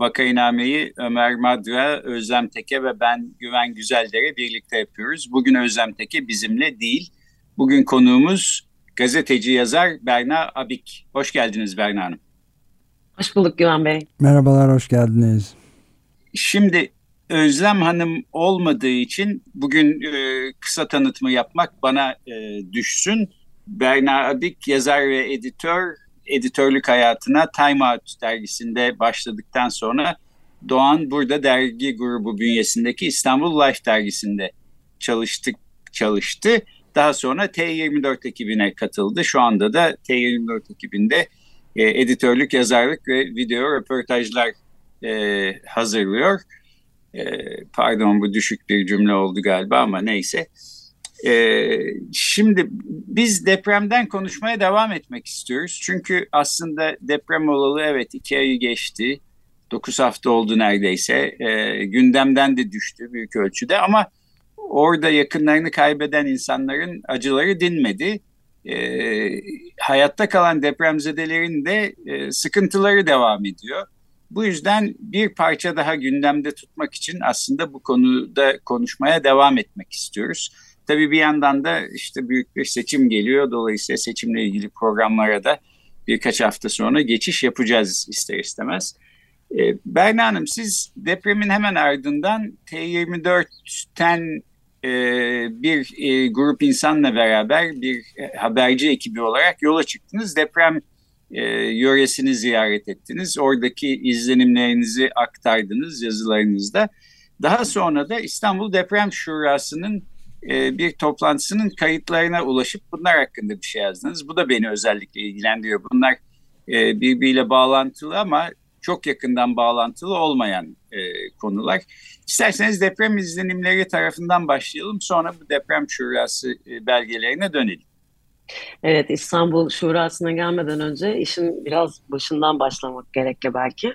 Vakainame'yi Ömer Madra, Özlem Teke ve ben Güven Güzeldere birlikte yapıyoruz. Bugün Özlem Teke bizimle değil. Bugün konuğumuz gazeteci yazar Berna Abik. Hoş geldiniz Berna Hanım. Hoş bulduk Güven Bey. Merhabalar, hoş geldiniz. Şimdi Özlem Hanım olmadığı için bugün e, kısa tanıtımı yapmak bana e, düşsün. Berna Abik yazar ve editör editörlük hayatına Time Out dergisinde başladıktan sonra Doğan burada dergi grubu bünyesindeki İstanbul Life dergisinde çalıştık çalıştı. Daha sonra T24 ekibine katıldı. Şu anda da T24 ekibinde e, editörlük, yazarlık ve video röportajlar e, hazırlıyor. E, pardon bu düşük bir cümle oldu galiba ama neyse. Ee, şimdi biz depremden konuşmaya devam etmek istiyoruz. Çünkü aslında deprem olalı evet iki ayı geçti. Dokuz hafta oldu neredeyse. Ee, gündemden de düştü büyük ölçüde ama orada yakınlarını kaybeden insanların acıları dinmedi. Ee, hayatta kalan depremzedelerin de e, sıkıntıları devam ediyor. Bu yüzden bir parça daha gündemde tutmak için aslında bu konuda konuşmaya devam etmek istiyoruz. Tabii bir yandan da işte büyük bir seçim geliyor. Dolayısıyla seçimle ilgili programlara da birkaç hafta sonra geçiş yapacağız ister istemez. Ee, Berna Hanım siz depremin hemen ardından T24'ten e, bir e, grup insanla beraber bir e, haberci ekibi olarak yola çıktınız. Deprem e, yöresini ziyaret ettiniz. Oradaki izlenimlerinizi aktardınız yazılarınızda. Daha sonra da İstanbul Deprem Şurası'nın e, bir toplantısının kayıtlarına ulaşıp bunlar hakkında bir şey yazdınız. Bu da beni özellikle ilgilendiriyor. Bunlar e, birbiriyle bağlantılı ama çok yakından bağlantılı olmayan e, konular. İsterseniz deprem izlenimleri tarafından başlayalım. Sonra bu deprem şurası e, belgelerine dönelim. Evet İstanbul Şurası'na gelmeden önce işin biraz başından başlamak gerekli belki.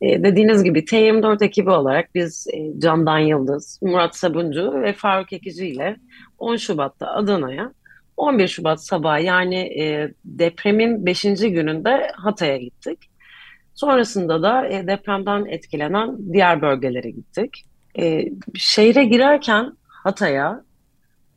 Ee, dediğiniz gibi T24 ekibi olarak biz e, Candan Yıldız, Murat Sabuncu ve Faruk Ekici ile 10 Şubat'ta Adana'ya 11 Şubat sabahı yani e, depremin 5. gününde Hatay'a gittik. Sonrasında da e, depremden etkilenen diğer bölgelere gittik. E, şehre girerken Hatay'a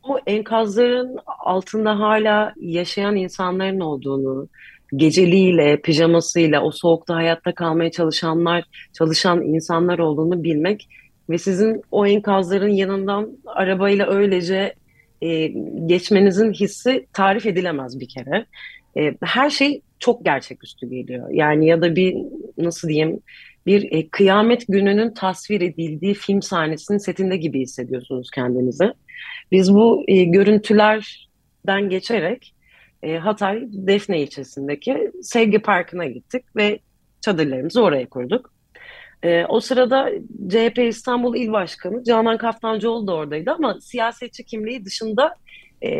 o enkazların altında hala yaşayan insanların olduğunu, geceliğiyle, pijamasıyla o soğukta hayatta kalmaya çalışanlar, çalışan insanlar olduğunu bilmek ve sizin o enkazların yanından arabayla öylece e, geçmenizin hissi tarif edilemez bir kere. E, her şey çok gerçeküstü geliyor. Yani ya da bir nasıl diyeyim bir e, kıyamet gününün tasvir edildiği film sahnesinin setinde gibi hissediyorsunuz kendinizi. Biz bu e, görüntülerden geçerek e, Hatay Defne ilçesindeki Sevgi Parkı'na gittik ve çadırlarımızı oraya kurduk. E, o sırada CHP İstanbul İl Başkanı Canan Kaftancıoğlu da oradaydı ama siyasetçi kimliği dışında e,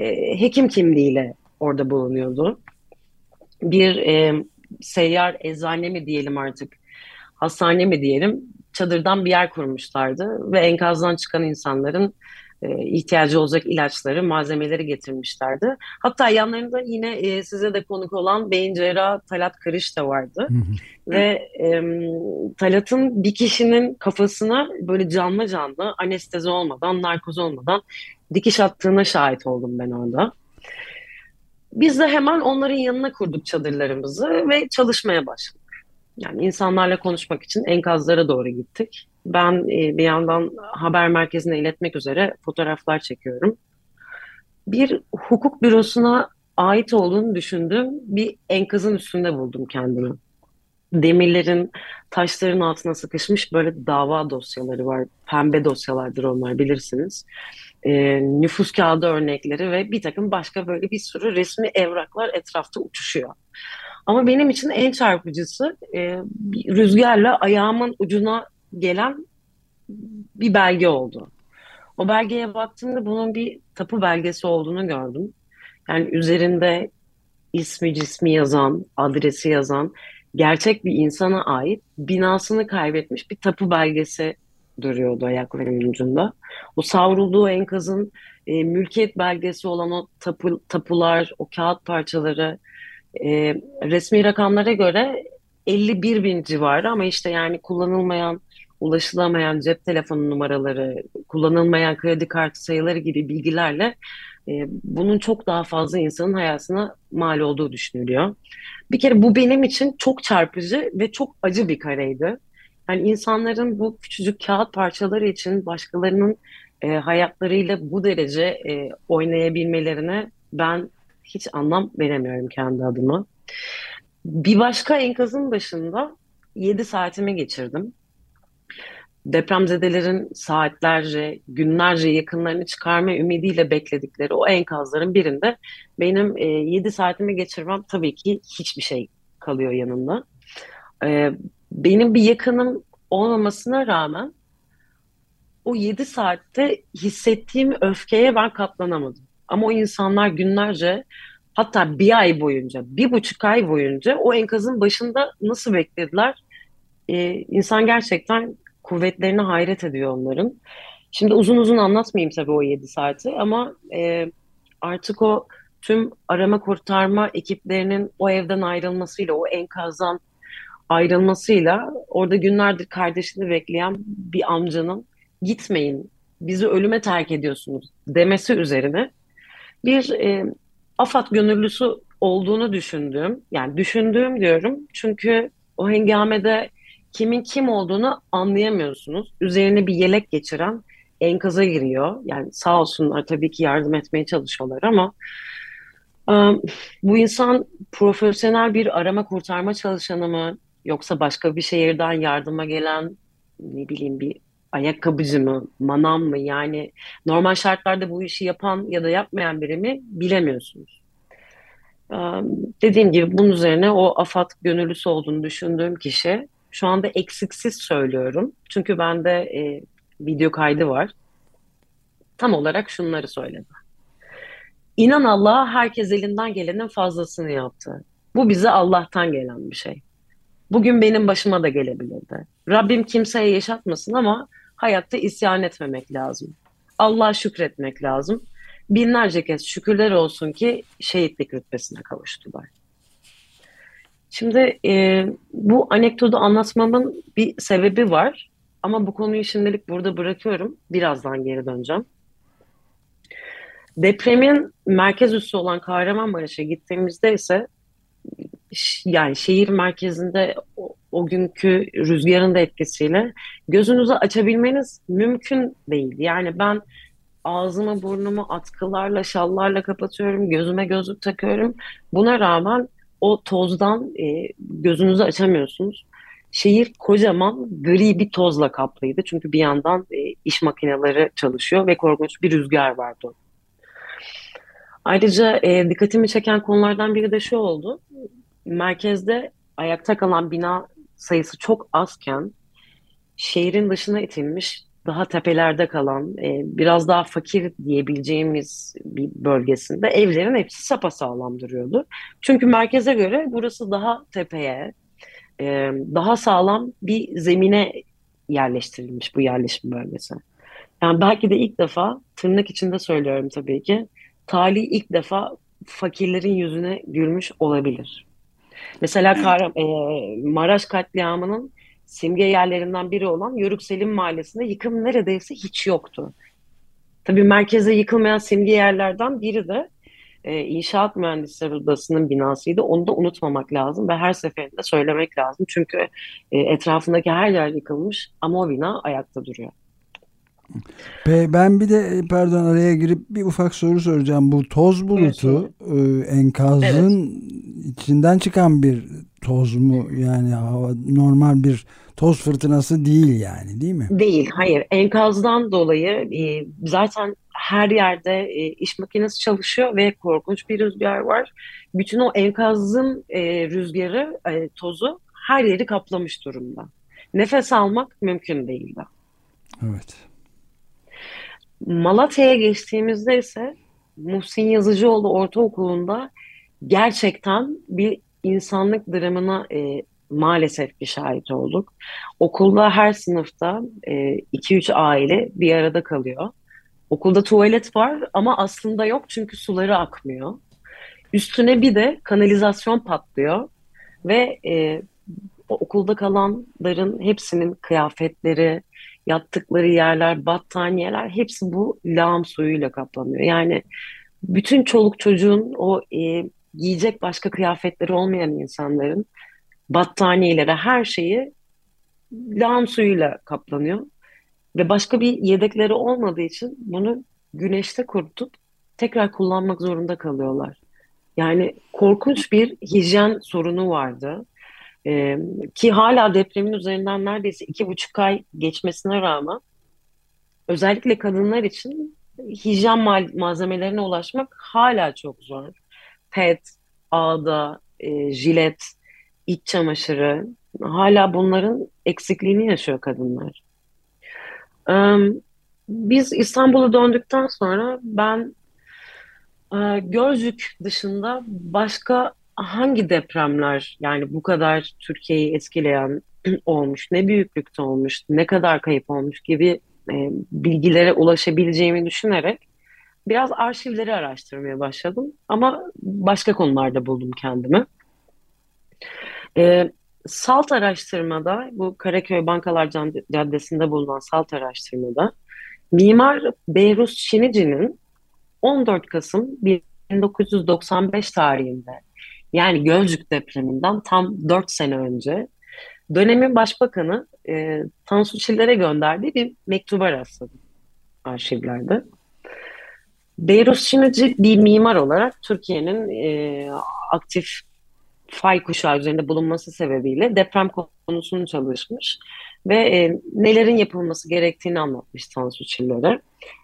hekim kimliğiyle orada bulunuyordu. Bir e, seyyar eczane mi diyelim artık, hastane mi diyelim, çadırdan bir yer kurmuşlardı ve enkazdan çıkan insanların e, ihtiyacı olacak ilaçları, malzemeleri getirmişlerdi. Hatta yanlarında yine e, size de konuk olan beyin cerrahı Talat Kırış da vardı. Ve e, Talat'ın bir kişinin kafasına böyle canlı canlı anestezi olmadan, narkoz olmadan dikiş attığına şahit oldum ben orada. Biz de hemen onların yanına kurduk çadırlarımızı ve çalışmaya başladık. Yani insanlarla konuşmak için enkazlara doğru gittik. Ben e, bir yandan haber merkezine iletmek üzere fotoğraflar çekiyorum. Bir hukuk bürosuna ait olduğunu düşündüğüm bir enkazın üstünde buldum kendimi. Demirlerin, taşların altına sıkışmış böyle dava dosyaları var. Pembe dosyalardır onlar bilirsiniz. E, nüfus kağıdı örnekleri ve bir takım başka böyle bir sürü resmi evraklar etrafta uçuşuyor. Ama benim için en çarpıcısı e, rüzgarla ayağımın ucuna gelen bir belge oldu. O belgeye baktığımda bunun bir tapu belgesi olduğunu gördüm. Yani üzerinde ismi cismi yazan, adresi yazan gerçek bir insana ait binasını kaybetmiş bir tapu belgesi duruyordu ayaklarının ucunda. O savrulduğu enkazın e, mülkiyet belgesi olan o tapu, tapular, o kağıt parçaları e, resmi rakamlara göre 51 bin civarı ama işte yani kullanılmayan, ulaşılamayan cep telefonu numaraları, kullanılmayan kredi kartı sayıları gibi bilgilerle e, bunun çok daha fazla insanın hayatına mal olduğu düşünülüyor. Bir kere bu benim için çok çarpıcı ve çok acı bir kareydi. Yani insanların bu küçücük kağıt parçaları için başkalarının e, hayatlarıyla bu derece e, oynayabilmelerine ben hiç anlam veremiyorum kendi adıma. Bir başka enkazın başında 7 saatimi geçirdim. Depremzedelerin saatlerce, günlerce yakınlarını çıkarma ümidiyle bekledikleri o enkazların birinde benim e, 7 saatimi geçirmem tabii ki hiçbir şey kalıyor yanında. E, benim bir yakınım olmamasına rağmen o 7 saatte hissettiğim öfkeye ben katlanamadım. Ama o insanlar günlerce hatta bir ay boyunca, bir buçuk ay boyunca o enkazın başında nasıl beklediler? Ee, insan gerçekten kuvvetlerine hayret ediyor onların. Şimdi uzun uzun anlatmayayım tabii o 7 saati ama e, artık o tüm arama kurtarma ekiplerinin o evden ayrılmasıyla, o enkazdan ayrılmasıyla orada günlerdir kardeşini bekleyen bir amcanın gitmeyin, bizi ölüme terk ediyorsunuz demesi üzerine bir e, AFAD gönüllüsü olduğunu düşündüğüm, yani düşündüğüm diyorum çünkü o hengamede kimin kim olduğunu anlayamıyorsunuz. Üzerine bir yelek geçiren enkaza giriyor. Yani sağ olsunlar tabii ki yardım etmeye çalışıyorlar ama um, bu insan profesyonel bir arama kurtarma çalışanı mı yoksa başka bir şehirden yardıma gelen ne bileyim bir ayakkabıcı mı, manav mı? Yani normal şartlarda bu işi yapan ya da yapmayan biri mi bilemiyorsunuz. Dediğim gibi bunun üzerine o AFAD gönüllüsü olduğunu düşündüğüm kişi şu anda eksiksiz söylüyorum. Çünkü bende e, video kaydı var. Tam olarak şunları söyledi. İnan Allah'a herkes elinden gelenin fazlasını yaptı. Bu bize Allah'tan gelen bir şey. Bugün benim başıma da gelebilirdi. Rabbim kimseye yaşatmasın ama hayatta isyan etmemek lazım. Allah'a şükretmek lazım. Binlerce kez şükürler olsun ki şehitlik rütbesine kavuştular. Şimdi e, bu anekdotu anlatmamın bir sebebi var. Ama bu konuyu şimdilik burada bırakıyorum. Birazdan geri döneceğim. Depremin merkez üssü olan Kahramanmaraş'a gittiğimizde ise yani şehir merkezinde o, o günkü rüzgarın da etkisiyle gözünüzü açabilmeniz mümkün değil. Yani ben ağzımı burnumu atkılarla şallarla kapatıyorum, gözüme gözlük takıyorum. Buna rağmen o tozdan e, gözünüzü açamıyorsunuz. Şehir kocaman gri bir tozla kaplıydı. Çünkü bir yandan e, iş makineleri çalışıyor ve korkunç bir rüzgar vardı. Ayrıca e, dikkatimi çeken konulardan biri de şu oldu merkezde ayakta kalan bina sayısı çok azken şehrin dışına itilmiş daha tepelerde kalan e, biraz daha fakir diyebileceğimiz bir bölgesinde evlerin hepsi sapasağlam duruyordu. Çünkü merkeze göre burası daha tepeye e, daha sağlam bir zemine yerleştirilmiş bu yerleşim bölgesi. Yani belki de ilk defa tırnak içinde söylüyorum tabii ki talih ilk defa fakirlerin yüzüne gülmüş olabilir. Mesela Kar e, Maraş katliamının simge yerlerinden biri olan Yörük Selim Mahallesi'nde yıkım neredeyse hiç yoktu. Tabii merkeze yıkılmayan simge yerlerden biri de e, İnşaat Mühendisleri Odası'nın binasıydı. Onu da unutmamak lazım ve her seferinde söylemek lazım. Çünkü e, etrafındaki her yer yıkılmış ama o bina ayakta duruyor. Ben bir de pardon araya girip bir ufak soru soracağım. Bu toz bulutu evet. enkazın evet. içinden çıkan bir toz mu? Yani hava normal bir toz fırtınası değil yani değil mi? Değil hayır. Enkazdan dolayı e, zaten her yerde e, iş makinesi çalışıyor ve korkunç bir rüzgar var. Bütün o enkazın e, rüzgarı, tozu her yeri kaplamış durumda. Nefes almak mümkün değil de. Evet. Malatya'ya geçtiğimizde ise Muhsin Yazıcıoğlu Ortaokulu'nda gerçekten bir insanlık dramına e, maalesef bir şahit olduk. Okulda her sınıfta 2-3 e, aile bir arada kalıyor. Okulda tuvalet var ama aslında yok çünkü suları akmıyor. Üstüne bir de kanalizasyon patlıyor ve e, okulda kalanların hepsinin kıyafetleri, yattıkları yerler, battaniyeler hepsi bu lağım suyuyla kaplanıyor. Yani bütün çoluk çocuğun o e, giyecek başka kıyafetleri olmayan insanların battaniyeleri her şeyi lağım suyuyla kaplanıyor. Ve başka bir yedekleri olmadığı için bunu güneşte kurutup tekrar kullanmak zorunda kalıyorlar. Yani korkunç bir hijyen sorunu vardı. Ee, ki hala depremin üzerinden neredeyse iki buçuk ay geçmesine rağmen özellikle kadınlar için hijyen malzemelerine ulaşmak hala çok zor. Pet, ağda, e, jilet, iç çamaşırı hala bunların eksikliğini yaşıyor kadınlar. Biz İstanbul'a döndükten sonra ben e, Gölcük dışında başka hangi depremler yani bu kadar Türkiye'yi etkileyen olmuş, ne büyüklükte olmuş, ne kadar kayıp olmuş gibi e, bilgilere ulaşabileceğimi düşünerek biraz arşivleri araştırmaya başladım. Ama başka konularda buldum kendimi. E, Salt araştırmada, bu Karaköy Bankalar Caddesi'nde bulunan Salt araştırmada Mimar Behruz Çinici'nin 14 Kasım 1995 tarihinde yani Gölcük depreminden tam 4 sene önce dönemin başbakanı e, Tansu Çiller'e gönderdiği bir mektuba rastladım arşivlerde. Beyrus Çinici bir mimar olarak Türkiye'nin e, aktif fay kuşağı üzerinde bulunması sebebiyle deprem konusunu çalışmış ve e, nelerin yapılması gerektiğini anlatmış Tansu Çiller'e.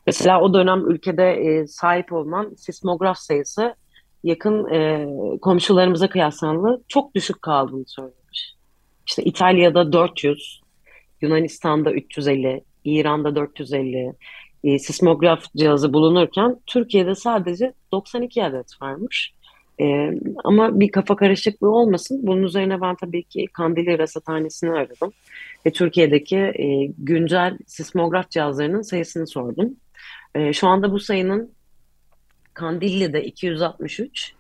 Mesela o dönem ülkede e, sahip olunan sismograf sayısı yakın e, komşularımıza kıyaslanlı çok düşük kaldığını söylemiş. İşte İtalya'da 400, Yunanistan'da 350, İran'da 450 e, sismograf cihazı bulunurken Türkiye'de sadece 92 adet varmış. E, ama bir kafa karışıklığı olmasın. Bunun üzerine ben tabii ki Kandilli Rasathanesi'ni aradım. Ve Türkiye'deki e, güncel sismograf cihazlarının sayısını sordum. E, şu anda bu sayının Kandilli'de 263,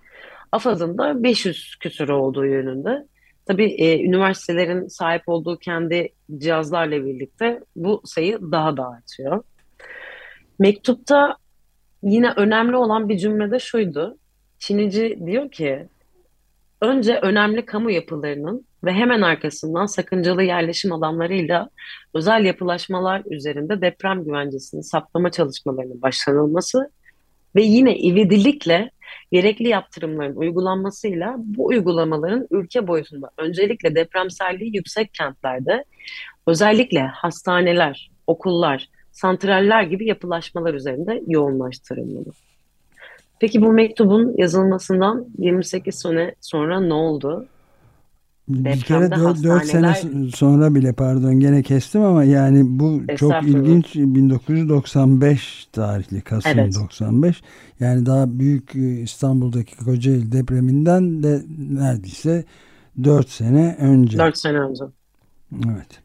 AFAD'ın da 500 küsur olduğu yönünde. Tabii e, üniversitelerin sahip olduğu kendi cihazlarla birlikte bu sayı daha da artıyor. Mektupta yine önemli olan bir cümlede şuydu. Çinici diyor ki, önce önemli kamu yapılarının ve hemen arkasından sakıncalı yerleşim alanlarıyla özel yapılaşmalar üzerinde deprem güvencesini saptama çalışmalarının başlanılması ve yine ivedilikle gerekli yaptırımların uygulanmasıyla bu uygulamaların ülke boyutunda öncelikle depremselliği yüksek kentlerde özellikle hastaneler, okullar, santraller gibi yapılaşmalar üzerinde yoğunlaştırılmalı. Peki bu mektubun yazılmasından 28 sene sonra ne oldu? Bir kere 4, 4 sene sonra bile pardon gene kestim ama yani bu çok ilginç 1995 tarihli Kasım evet. 95 yani daha büyük e, İstanbul'daki Kocaeli depreminden de neredeyse 4 sene önce. 4 sene önce. Evet.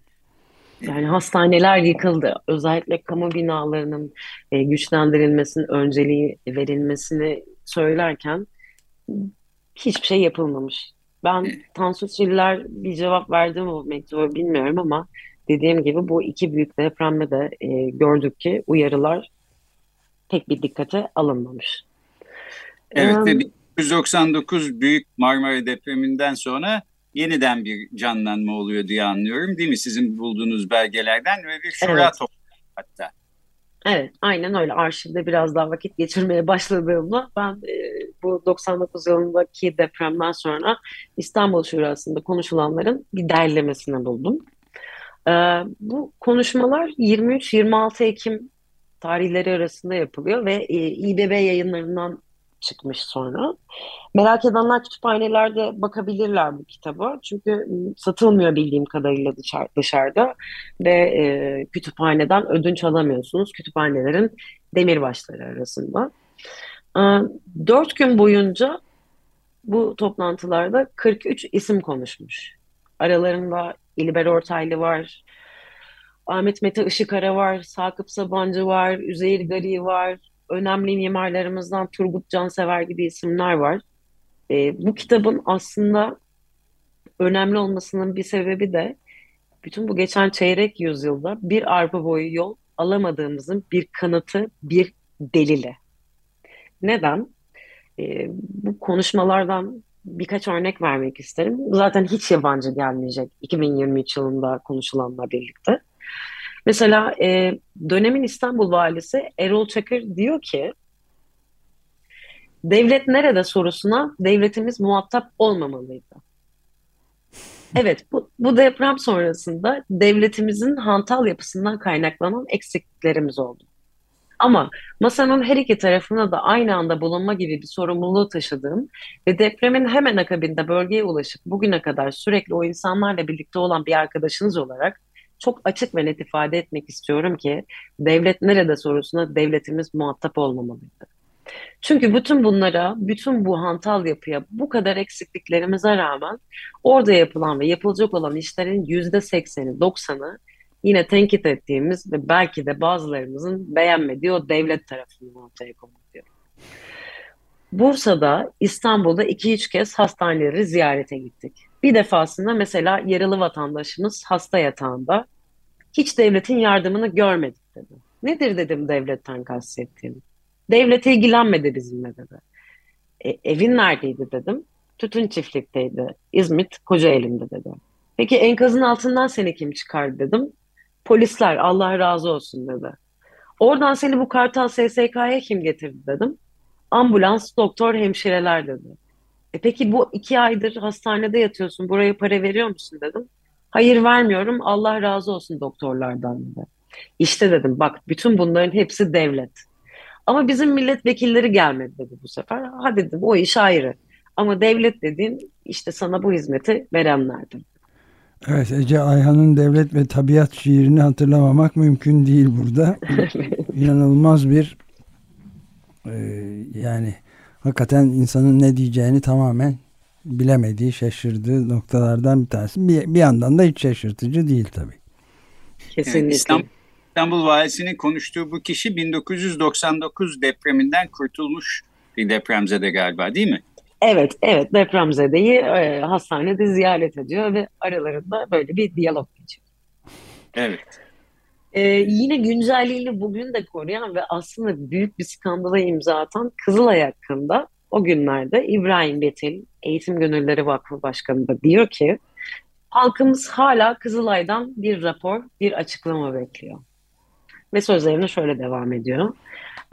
Yani hastaneler yıkıldı. Özellikle kamu binalarının e, güçlendirilmesinin önceliği verilmesini söylerken hiçbir şey yapılmamış. Ben Tansu Çiller bir cevap verdi mi bu mektuba bilmiyorum ama dediğim gibi bu iki büyük depremde de e, gördük ki uyarılar pek bir dikkate alınmamış. Evet ve 1999 büyük Marmara depreminden sonra yeniden bir canlanma oluyor diye anlıyorum değil mi? Sizin bulduğunuz belgelerden ve bir şura evet. hatta. Evet, aynen öyle. Arşivde biraz daha vakit geçirmeye başladığımda ben e, bu 99 yılındaki depremden sonra İstanbul Şurası'nda konuşulanların bir derlemesini buldum. E, bu konuşmalar 23-26 Ekim tarihleri arasında yapılıyor ve e, İBB yayınlarından çıkmış sonra. Merak edenler kütüphanelerde bakabilirler bu kitaba. Çünkü ıı, satılmıyor bildiğim kadarıyla dışarıda ve e, kütüphaneden ödünç alamıyorsunuz. Kütüphanelerin demirbaşları arasında. E, dört gün boyunca bu toplantılarda 43 isim konuşmuş. Aralarında İlber Ortaylı var, Ahmet Mete Işıkara var, Sakıp Sabancı var, Üzeyir Gari var, önemli mimarlarımızdan Turgut Cansever gibi isimler var. E, bu kitabın aslında önemli olmasının bir sebebi de bütün bu geçen çeyrek yüzyılda bir arpa boyu yol alamadığımızın bir kanıtı, bir delili. Neden? E, bu konuşmalardan birkaç örnek vermek isterim. Zaten hiç yabancı gelmeyecek 2023 yılında konuşulanla birlikte. Mesela e, dönemin İstanbul valisi Erol Çakır diyor ki devlet nerede sorusuna devletimiz muhatap olmamalıydı. Evet bu, bu deprem sonrasında devletimizin hantal yapısından kaynaklanan eksikliklerimiz oldu. Ama masanın her iki tarafına da aynı anda bulunma gibi bir sorumluluğu taşıdığım ve depremin hemen akabinde bölgeye ulaşıp bugüne kadar sürekli o insanlarla birlikte olan bir arkadaşınız olarak çok açık ve net ifade etmek istiyorum ki devlet nerede sorusuna devletimiz muhatap olmamalıydı. Çünkü bütün bunlara, bütün bu hantal yapıya, bu kadar eksikliklerimize rağmen orada yapılan ve yapılacak olan işlerin yüzde sekseni, doksanı yine tenkit ettiğimiz ve belki de bazılarımızın beğenmediği o devlet tarafından ortaya konuluyor. Bursa'da, İstanbul'da iki üç kez hastaneleri ziyarete gittik. Bir defasında mesela yaralı vatandaşımız hasta yatağında hiç devletin yardımını görmedik dedi. Nedir dedim devletten kastettiğim. Devlet ilgilenmedi bizimle dedi. E, evin neredeydi dedim. Tütün çiftlikteydi. İzmit Kocaeli'nde dedi. Peki enkazın altından seni kim çıkardı dedim. Polisler Allah razı olsun dedi. Oradan seni bu Kartal SSK'ya kim getirdi dedim. Ambulans, doktor, hemşireler dedi. E peki bu iki aydır hastanede yatıyorsun, buraya para veriyor musun dedim. Hayır vermiyorum, Allah razı olsun doktorlardan dedi. İşte dedim bak bütün bunların hepsi devlet. Ama bizim milletvekilleri gelmedi dedi bu sefer. Ha dedim o iş ayrı. Ama devlet dediğin işte sana bu hizmeti verenlerdir. Evet Ece Ayhan'ın Devlet ve Tabiat şiirini hatırlamamak mümkün değil burada. İnanılmaz bir e, yani hakikaten insanın ne diyeceğini tamamen bilemediği, şaşırdığı noktalardan bir tanesi. Bir, bir yandan da hiç şaşırtıcı değil tabii. Kesinlikle. Evet, İstanbul, İstanbul Valisi'nin konuştuğu bu kişi 1999 depreminden kurtulmuş bir depremzede galiba değil mi? Evet, evet depremzedeyi e, hastanede ziyaret ediyor ve aralarında böyle bir diyalog geçiyor. Evet. Ee, yine güncelliğini bugün de koruyan ve aslında büyük bir skandala imza atan Kızılay hakkında o günlerde İbrahim Betil, Eğitim Gönülleri Vakfı Başkanı da diyor ki halkımız hala Kızılay'dan bir rapor, bir açıklama bekliyor. Ve sözlerine şöyle devam ediyor.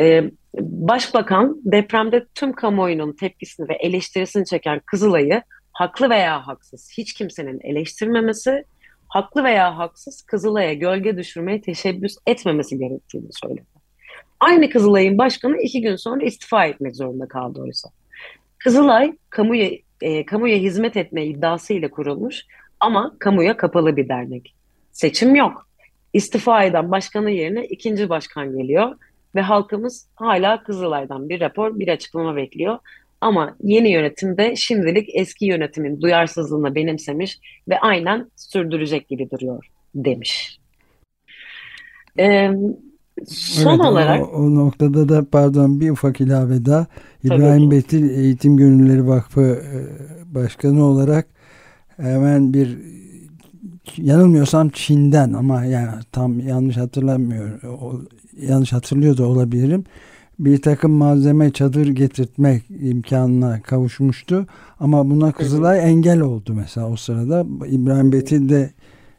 Ee, Başbakan depremde tüm kamuoyunun tepkisini ve eleştirisini çeken Kızılay'ı haklı veya haksız hiç kimsenin eleştirmemesi, haklı veya haksız Kızılay'a gölge düşürmeye teşebbüs etmemesi gerektiğini söyledi. Aynı Kızılay'ın başkanı iki gün sonra istifa etmek zorunda kaldı oysa. Kızılay kamuya, e, kamuya hizmet etme iddiasıyla kurulmuş ama kamuya kapalı bir dernek. Seçim yok. İstifa eden başkanın yerine ikinci başkan geliyor ve halkımız hala Kızılay'dan bir rapor, bir açıklama bekliyor. Ama yeni yönetim de şimdilik eski yönetimin duyarsızlığını benimsemiş ve aynen sürdürecek gibi duruyor demiş. Ee, Son evet, olarak o, o noktada da pardon bir ufak ilave daha. İbrahim Betil Eğitim Gönülleri Vakfı e, Başkanı olarak hemen bir yanılmıyorsam Çin'den ama yani tam yanlış hatırlamıyorum o, yanlış hatırlıyor da olabilirim bir takım malzeme çadır getirtmek imkanına kavuşmuştu ama buna Kızılay engel oldu mesela o sırada İbrahim Betil de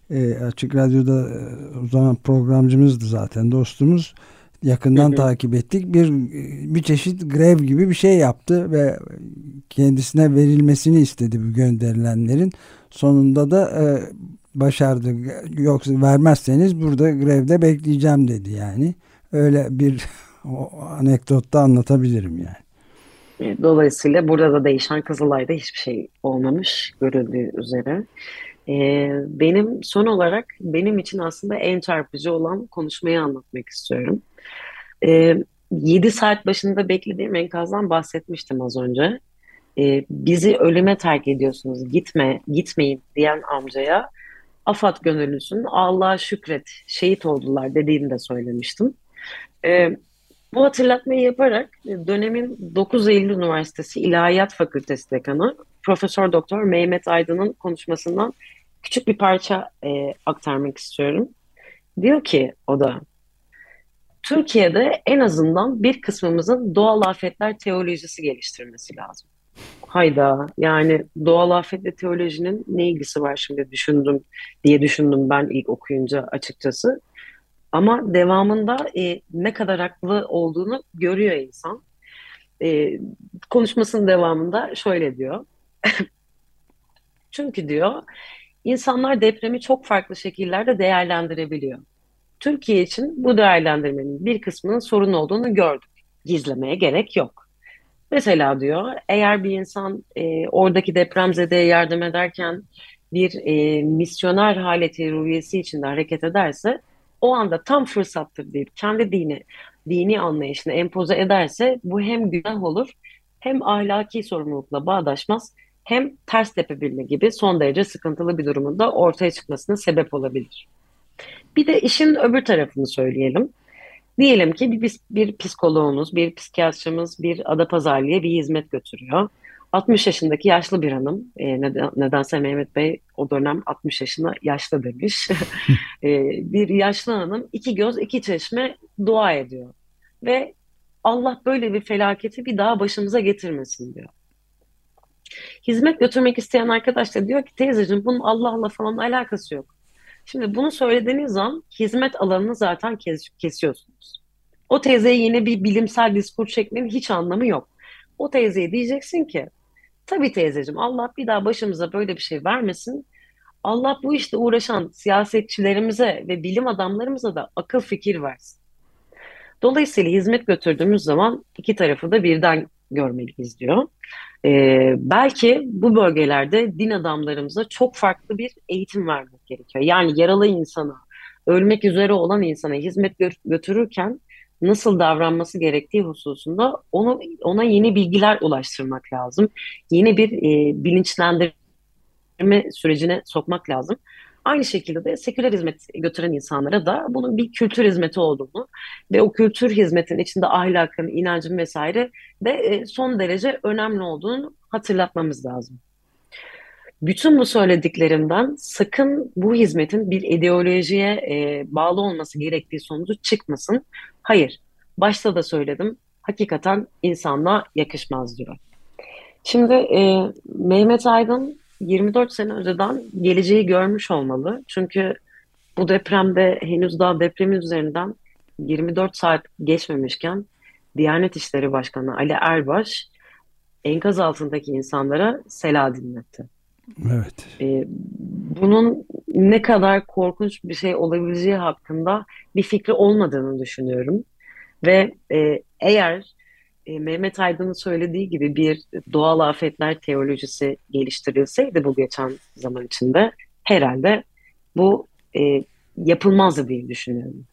e, Açık Radyo'da e, o zaman programcımızdı zaten dostumuz. Yakından takip ettik. Bir bir çeşit grev gibi bir şey yaptı ve kendisine verilmesini istedi bu gönderilenlerin. Sonunda da e, başardı. Yoksa vermezseniz burada grevde bekleyeceğim dedi yani. Öyle bir o anekdotta anlatabilirim yani. E, dolayısıyla burada da değişen Kızılay'da hiçbir şey olmamış görüldüğü üzere. Ee, benim son olarak benim için aslında en çarpıcı olan konuşmayı anlatmak istiyorum. Ee, 7 saat başında beklediğim enkazdan bahsetmiştim az önce. Ee, bizi ölüme terk ediyorsunuz, gitme, gitmeyin diyen amcaya Afat gönüllüsün, Allah'a şükret, şehit oldular dediğini de söylemiştim. Ee, bu hatırlatmayı yaparak dönemin 9 Eylül Üniversitesi İlahiyat Fakültesi Dekanı Profesör Doktor Mehmet Aydın'ın konuşmasından küçük bir parça e, aktarmak istiyorum. Diyor ki o da Türkiye'de en azından bir kısmımızın doğal afetler teolojisi geliştirmesi lazım. Hayda yani doğal afetle teolojinin ne ilgisi var şimdi düşündüm diye düşündüm ben ilk okuyunca açıkçası. Ama devamında e, ne kadar haklı olduğunu görüyor insan. E, konuşmasının devamında şöyle diyor. Çünkü diyor insanlar depremi çok farklı şekillerde değerlendirebiliyor. Türkiye için bu değerlendirmenin bir kısmının sorun olduğunu gördük. Gizlemeye gerek yok. Mesela diyor eğer bir insan e, oradaki depremzedeye yardım ederken bir e, misyoner haleti ruhiyesi içinde hareket ederse o anda tam fırsattır deyip kendi dini, dini anlayışını empoze ederse bu hem günah olur hem ahlaki sorumlulukla bağdaşmaz hem ters tepebilme gibi son derece sıkıntılı bir durumun da ortaya çıkmasına sebep olabilir. Bir de işin öbür tarafını söyleyelim. Diyelim ki bir, bir psikoloğumuz, bir psikiyatrımız bir ada pazarlıya bir hizmet götürüyor. 60 yaşındaki yaşlı bir hanım, e, neden, nedense Mehmet Bey o dönem 60 yaşına yaşlı demiş. e, bir yaşlı hanım iki göz iki çeşme dua ediyor. Ve Allah böyle bir felaketi bir daha başımıza getirmesin diyor. Hizmet götürmek isteyen arkadaş da diyor ki teyzeciğim bunun Allah'la falan alakası yok. Şimdi bunu söylediğiniz zaman hizmet alanını zaten kes kesiyorsunuz. O teyzeye yine bir bilimsel diskur çekmenin hiç anlamı yok. O teyzeye diyeceksin ki tabii teyzeciğim Allah bir daha başımıza böyle bir şey vermesin. Allah bu işte uğraşan siyasetçilerimize ve bilim adamlarımıza da akıl fikir versin. Dolayısıyla hizmet götürdüğümüz zaman iki tarafı da birden görmeliyiz diyor. Ee, belki bu bölgelerde din adamlarımıza çok farklı bir eğitim vermek gerekiyor. Yani yaralı insana, ölmek üzere olan insana hizmet götürürken nasıl davranması gerektiği hususunda onu ona yeni bilgiler ulaştırmak lazım. Yeni bir e, bilinçlendirme sürecine sokmak lazım. Aynı şekilde de seküler hizmet götüren insanlara da bunun bir kültür hizmeti olduğunu ve o kültür hizmetin içinde ahlakın, inancın vesaire de e, son derece önemli olduğunu hatırlatmamız lazım. Bütün bu söylediklerimden sakın bu hizmetin bir ideolojiye e, bağlı olması gerektiği sonucu çıkmasın. Hayır, başta da söyledim, hakikaten insanlığa yakışmaz diyor. Şimdi e, Mehmet Aydın 24 sene önceden geleceği görmüş olmalı. Çünkü bu depremde henüz daha depremin üzerinden 24 saat geçmemişken Diyanet İşleri Başkanı Ali Erbaş enkaz altındaki insanlara sela dinletti. Evet. Ee, bunun ne kadar korkunç bir şey olabileceği hakkında bir fikri olmadığını düşünüyorum. Ve e, eğer e, Mehmet Aydın'ın söylediği gibi bir doğal afetler teolojisi geliştirilseydi bu geçen zaman içinde herhalde bu e, yapılmazdı diye düşünüyorum.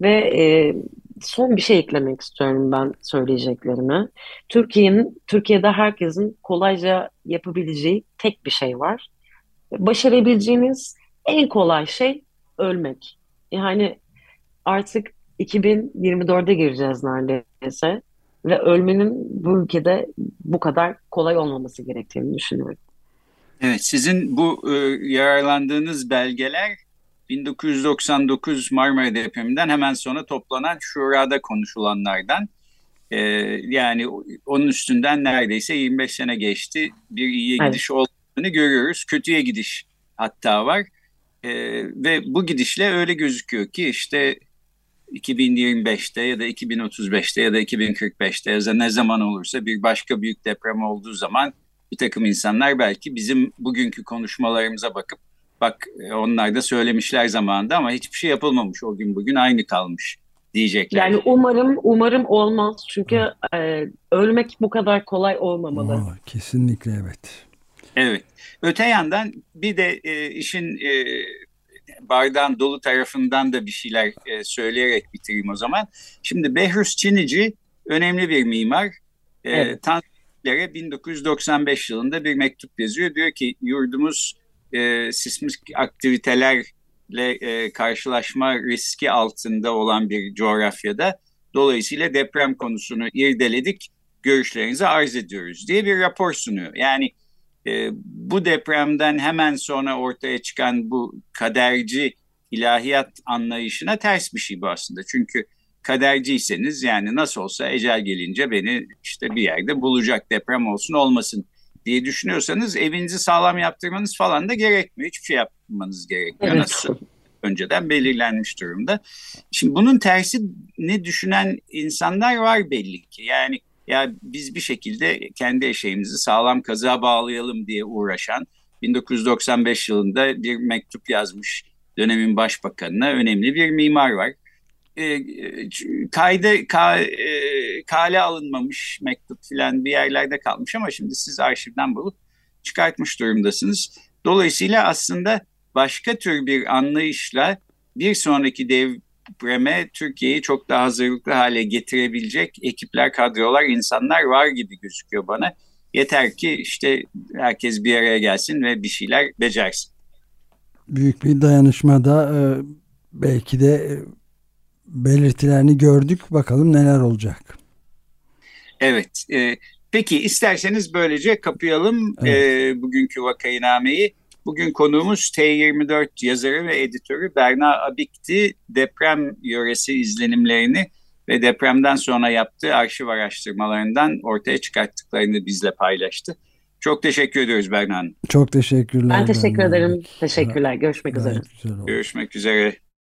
Ve e, son bir şey eklemek istiyorum ben söyleyeceklerime. Türkiye'nin Türkiye'de herkesin kolayca yapabileceği tek bir şey var. Başarabileceğiniz en kolay şey ölmek. Yani artık 2024'e gireceğiz neredeyse ve ölmenin bu ülkede bu kadar kolay olmaması gerektiğini düşünüyorum. Evet, sizin bu e, yararlandığınız belgeler 1999 Marmara depreminden hemen sonra toplanan şurada konuşulanlardan. E, yani onun üstünden neredeyse 25 sene geçti. Bir iyiye evet. gidiş olduğunu görüyoruz. Kötüye gidiş hatta var. E, ve bu gidişle öyle gözüküyor ki işte 2025'te ya da 2035'te ya da 2045'te ya da ne zaman olursa bir başka büyük deprem olduğu zaman bir takım insanlar belki bizim bugünkü konuşmalarımıza bakıp bak e, onlar da söylemişler zamanında ama hiçbir şey yapılmamış o gün bugün aynı kalmış diyecekler. Yani umarım umarım olmaz çünkü e, ölmek bu kadar kolay olmamalı. Aa, kesinlikle evet. Evet. Öte yandan bir de e, işin e, bardağın dolu tarafından da bir şeyler e, söyleyerek bitireyim o zaman. Şimdi Behruz Çinici önemli bir mimar. E, evet. Tanrı'lara 1995 yılında bir mektup yazıyor. Diyor ki yurdumuz e, sismik aktivitelerle e, karşılaşma riski altında olan bir coğrafyada. Dolayısıyla deprem konusunu irdeledik, görüşlerinizi arz ediyoruz diye bir rapor sunuyor. Yani e, bu depremden hemen sonra ortaya çıkan bu kaderci ilahiyat anlayışına ters bir şey bu aslında. Çünkü kaderciyseniz yani nasıl olsa ecel gelince beni işte bir yerde bulacak deprem olsun olmasın diye düşünüyorsanız evinizi sağlam yaptırmanız falan da gerekmiyor. Hiçbir şey yapmanız gerekmiyor. Evet. Nasıl? Önceden belirlenmiş durumda. Şimdi bunun tersi ne düşünen insanlar var belli ki. Yani ya biz bir şekilde kendi eşeğimizi sağlam kazığa bağlayalım diye uğraşan 1995 yılında bir mektup yazmış dönemin başbakanına önemli bir mimar var. E, kayda ka, e, kale alınmamış mektup filan bir yerlerde kalmış ama şimdi siz arşivden bulup çıkartmış durumdasınız. Dolayısıyla aslında başka tür bir anlayışla bir sonraki dev depreme Türkiye'yi çok daha hazırlıklı hale getirebilecek ekipler, kadrolar, insanlar var gibi gözüküyor bana. Yeter ki işte herkes bir araya gelsin ve bir şeyler becersin. Büyük bir dayanışmada e, belki de e, belirtilerini gördük. Bakalım neler olacak. Evet. E, peki isterseniz böylece kapayalım evet. bugünkü vakaynameyi. Bugün konuğumuz T24 yazarı ve editörü Berna Abik'ti. Deprem yöresi izlenimlerini ve depremden sonra yaptığı arşiv araştırmalarından ortaya çıkarttıklarını bizle paylaştı. Çok teşekkür ediyoruz Berna Hanım. Çok teşekkürler. Ben teşekkür ederim. Teşekkürler. Görüşmek üzere. Görüşmek üzere.